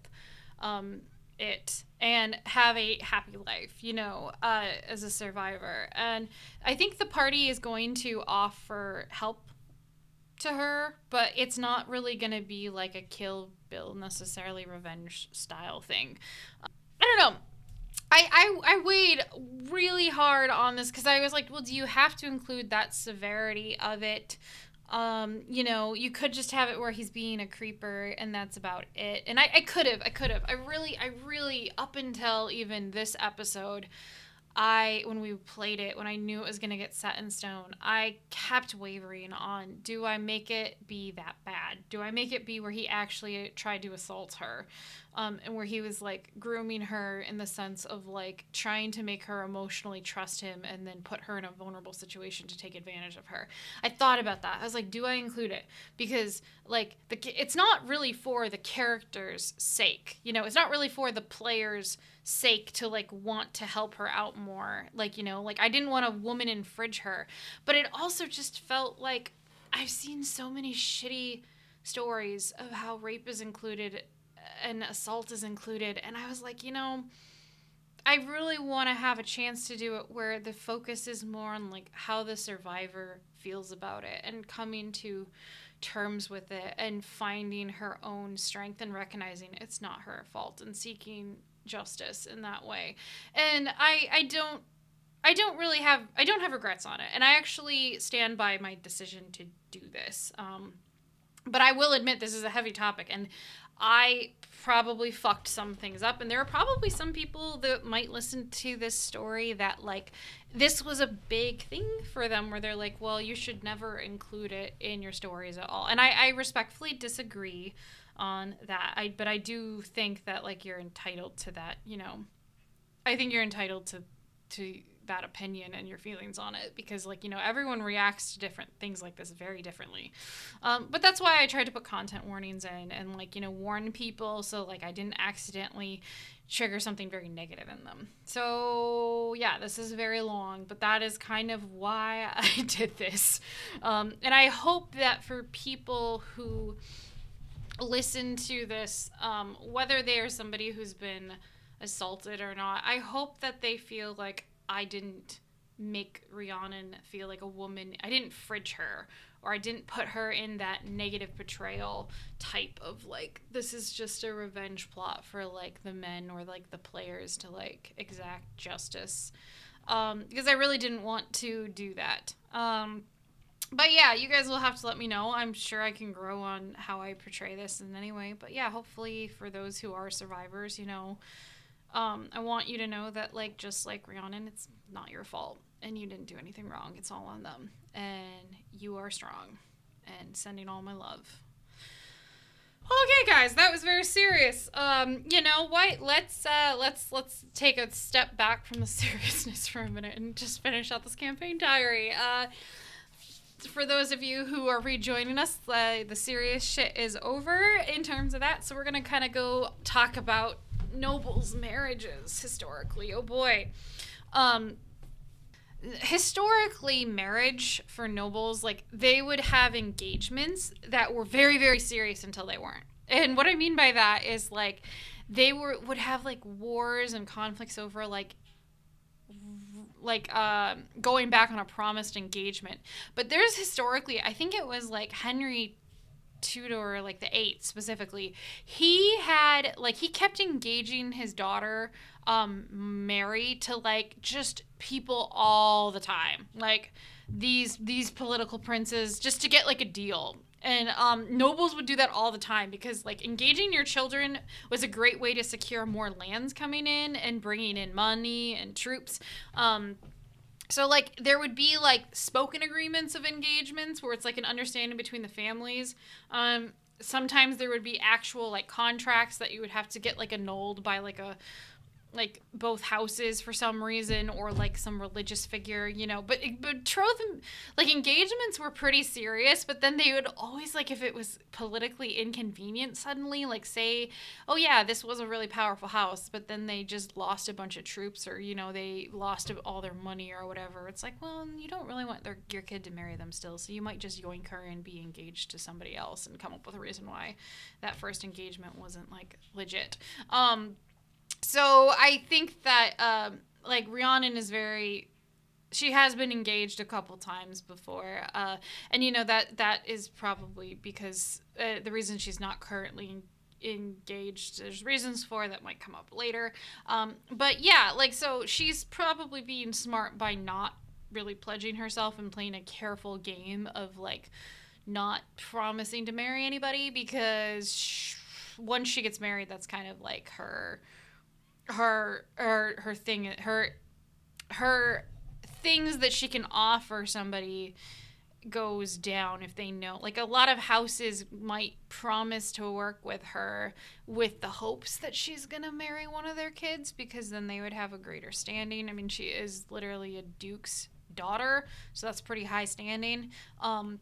um, it and have a happy life, you know, uh, as a survivor. And I think the party is going to offer help to her, but it's not really going to be like a Kill Bill necessarily revenge style thing. I don't know. I, I, I weighed really hard on this because I was like, well, do you have to include that severity of it? Um, you know, you could just have it where he's being a creeper and that's about it. And I, I could have, I could have. I really, I really, up until even this episode, I when we played it, when I knew it was gonna get set in stone, I kept wavering on do I make it be that bad? Do I make it be where he actually tried to assault her? um, and where he was like grooming her in the sense of like trying to make her emotionally trust him and then put her in a vulnerable situation to take advantage of her. I thought about that. I was like, do I include it? Because like the it's not really for the character's sake. You know, it's not really for the player's sake to like want to help her out more. Like, you know, like I didn't want a woman infringe her, but it also just felt like I've seen so many shitty stories of how rape is included uh, and assault is included. And I was like, you know, I really want to have a chance to do it where the focus is more on like how the survivor feels about it and coming to terms with it and finding her own strength and recognizing it's not her fault and seeking justice in that way. And I I don't I don't really have I don't have regrets on it. And I actually stand by my decision to do this. Um but I will admit this is a heavy topic, and I probably fucked some things up and there are probably some people that might listen to this story that like this was a big thing for them where they're like well you should never include it in your stories at all and i, I respectfully disagree on that. I but i do think that like you're entitled to that you know. I think you're entitled to to that opinion and your feelings on it because like you know everyone reacts to different things like this very differently. Um, but that's why i tried to put content warnings in and like you know warn people so like i didn't accidentally trigger something very negative in them. So yeah this is very long but that is kind of why i did this. Um, and i hope that for people who listen to this um, whether they are somebody who's been assaulted or not i hope that they feel like I didn't make Rhiannon feel like a woman. I didn't fridge her or I didn't put her in that negative portrayal type of like this is just a revenge plot for like the men or like the players to like exact justice. Um, because I really didn't want to do that. Um, but yeah, you guys will have to let me know. I'm sure I can grow on how I portray this in any way. But yeah, hopefully for those who are survivors, you know, um, I want you to know that, like, just like Rhiannon, it's not your fault, and you didn't do anything wrong. It's all on them, and you are strong. And sending all my love. Okay, guys, that was very serious. Um, you know what? Let's uh, let's let's take a step back from the seriousness for a minute and just finish out this campaign diary. Uh, for those of you who are rejoining us, uh, the serious shit is over in terms of that. So we're gonna kind of go talk about nobles' marriages historically. Oh boy. Um, historically marriage for nobles like they would have engagements that were very very serious until they weren't and what i mean by that is like they were would have like wars and conflicts over like like uh, going back on a promised engagement but there's historically i think it was like henry Tudor, like the eight specifically, he had like he kept engaging his daughter, um, Mary, to like just people all the time, like these these political princes, just to get like a deal. And um, nobles would do that all the time because like engaging your children was a great way to secure more lands coming in and bringing in money and troops. Um, so like there would be like spoken agreements of engagements where it's like an understanding between the families. Um, sometimes there would be actual like contracts that you would have to get like annulled by like a like both houses for some reason or like some religious figure you know but betrothal like engagements were pretty serious but then they would always like if it was politically inconvenient suddenly like say oh yeah this was a really powerful house but then they just lost a bunch of troops or you know they lost all their money or whatever. It's like well you don't really want their, your kid to marry them still so you might just yoink her and be engaged to somebody else and come up with a reason why that first engagement wasn't like legit. Um so I think that um, like Rhiannon is very she has been engaged a couple times before uh, and you know that that is probably because uh, the reason she's not currently engaged there's reasons for that might come up later um, but yeah like so she's probably being smart by not really pledging herself and playing a careful game of like not promising to marry anybody because she, once she gets married that's kind of like her her her her thing her her things that she can offer somebody goes down if they know. Like a lot of houses might promise to work with her with the hopes that she's going to marry one of their kids because then they would have a greater standing. I mean she is literally a duke's daughter so that's pretty high standing. Um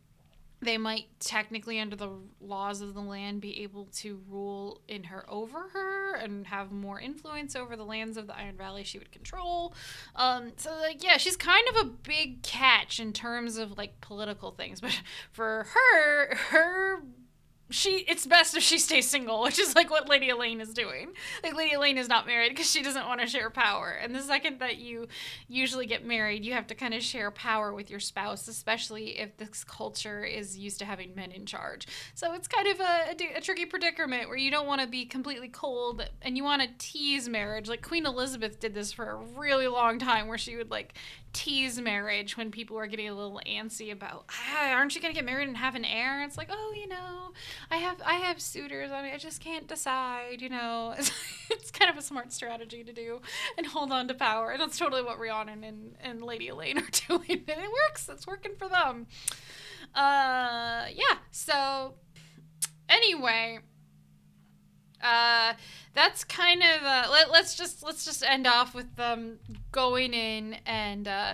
they might technically under the laws of the land be able to rule in her over her and have more influence over the lands of the iron valley she would control. Um, so like yeah she's kind of a big catch in terms of like political things. But for her her she it's best if she stays single, which is like what Lady Elaine is doing. Like Lady Elaine is not married because she doesn't want to share power. And the second that you usually get married, you have to kind of share power with your spouse, especially if this culture is used to having men in charge. So it's kind of a, a, a tricky predicament where you don't want to be completely cold and you want to tease marriage. Like Queen Elizabeth did this for a really long time where she would like tease marriage when people are getting a little antsy about ah, aren't you gonna get married and have an heir? It's like oh you know i have i have suitors. I mean i just can't decide you know. It's, it's kind of a smart strategy to do and hold on to power. And that's totally what Rhiannon and, and lady elaine are doing and it works. It's working for them. Uh yeah so anyway uh, that's kind of uh, let, let's just let's just end off with them going in and uh,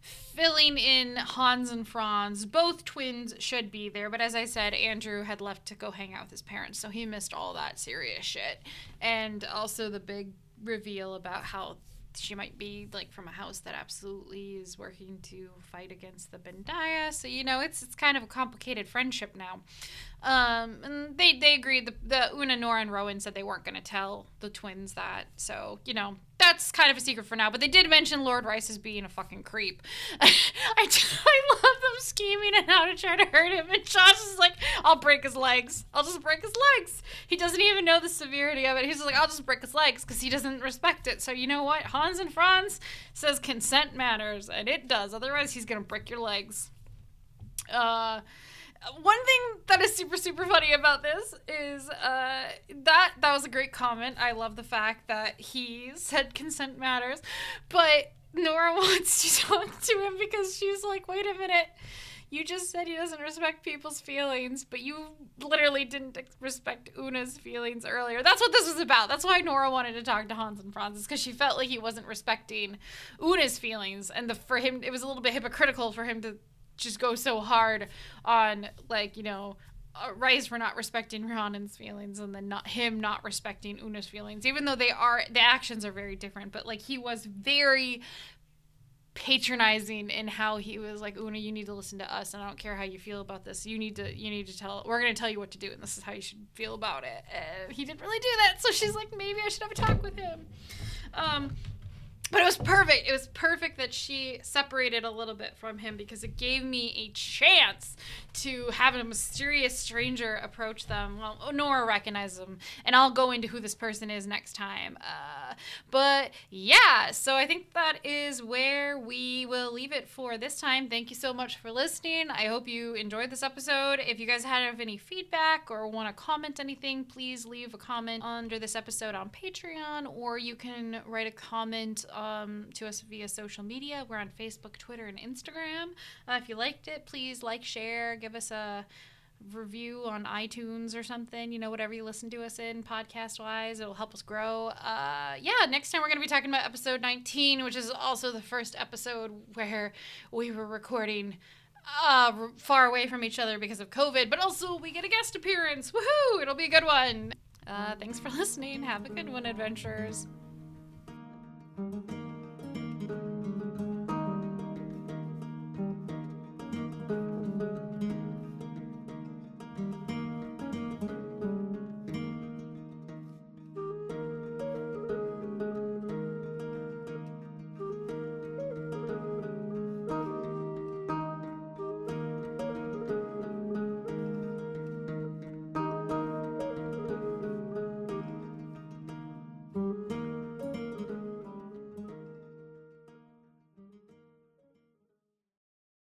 filling in Hans and Franz. Both twins should be there, but as I said, Andrew had left to go hang out with his parents, so he missed all that serious shit, and also the big reveal about how she might be like from a house that absolutely is working to fight against the Bendiah. So you know, it's it's kind of a complicated friendship now. Um, and they they agreed. The, the Una, Nora, and Rowan said they weren't going to tell the twins that. So you know, that's kind of a secret for now. But they did mention Lord Rice as being a fucking creep. I, I, love them scheming and how to try to hurt him. And Josh is like, I'll break his legs. I'll just break his legs. He doesn't even know the severity of it. He's like, I'll just break his legs because he doesn't respect it. So you know what? Hans and Franz says consent matters, and it does. Otherwise, he's gonna break your legs. Uh one thing that is super super funny about this is uh, that that was a great comment. I love the fact that he said consent matters, but Nora wants to talk to him because she's like, wait a minute. You just said he doesn't respect people's feelings, but you literally didn't respect Una's feelings earlier. That's what this was about. That's why Nora wanted to talk to Hans and Franz, because she felt like he wasn't respecting Una's feelings, and the for him it was a little bit hypocritical for him to just go so hard on like you know uh, for not respecting Rhiannon's feelings and then not him not respecting Una's feelings, even though they are the actions are very different. But like he was very patronizing in how he was like Una, you need to listen to us, and I don't care how you feel about this. You need to you need to tell. We're gonna tell you what to do, and this is how you should feel about it. And he didn't really do that, so she's like, maybe I should have a talk with him. Um, but it was perfect. It was perfect that she separated a little bit from him because it gave me a chance to have a mysterious stranger approach them. Well, Nora recognizes them, and I'll go into who this person is next time. Uh, but yeah, so I think that is where we will leave it for this time. Thank you so much for listening. I hope you enjoyed this episode. If you guys have any feedback or want to comment anything, please leave a comment under this episode on Patreon, or you can write a comment um, to us via social media. We're on Facebook, Twitter, and Instagram. Uh, if you liked it, please like, share, give us a review on iTunes or something, you know, whatever you listen to us in podcast wise. It'll help us grow. Uh, yeah, next time we're going to be talking about episode 19, which is also the first episode where we were recording uh, far away from each other because of COVID, but also we get a guest appearance. Woohoo! It'll be a good one. Uh, thanks for listening. Have a good one, adventurers. Thank you.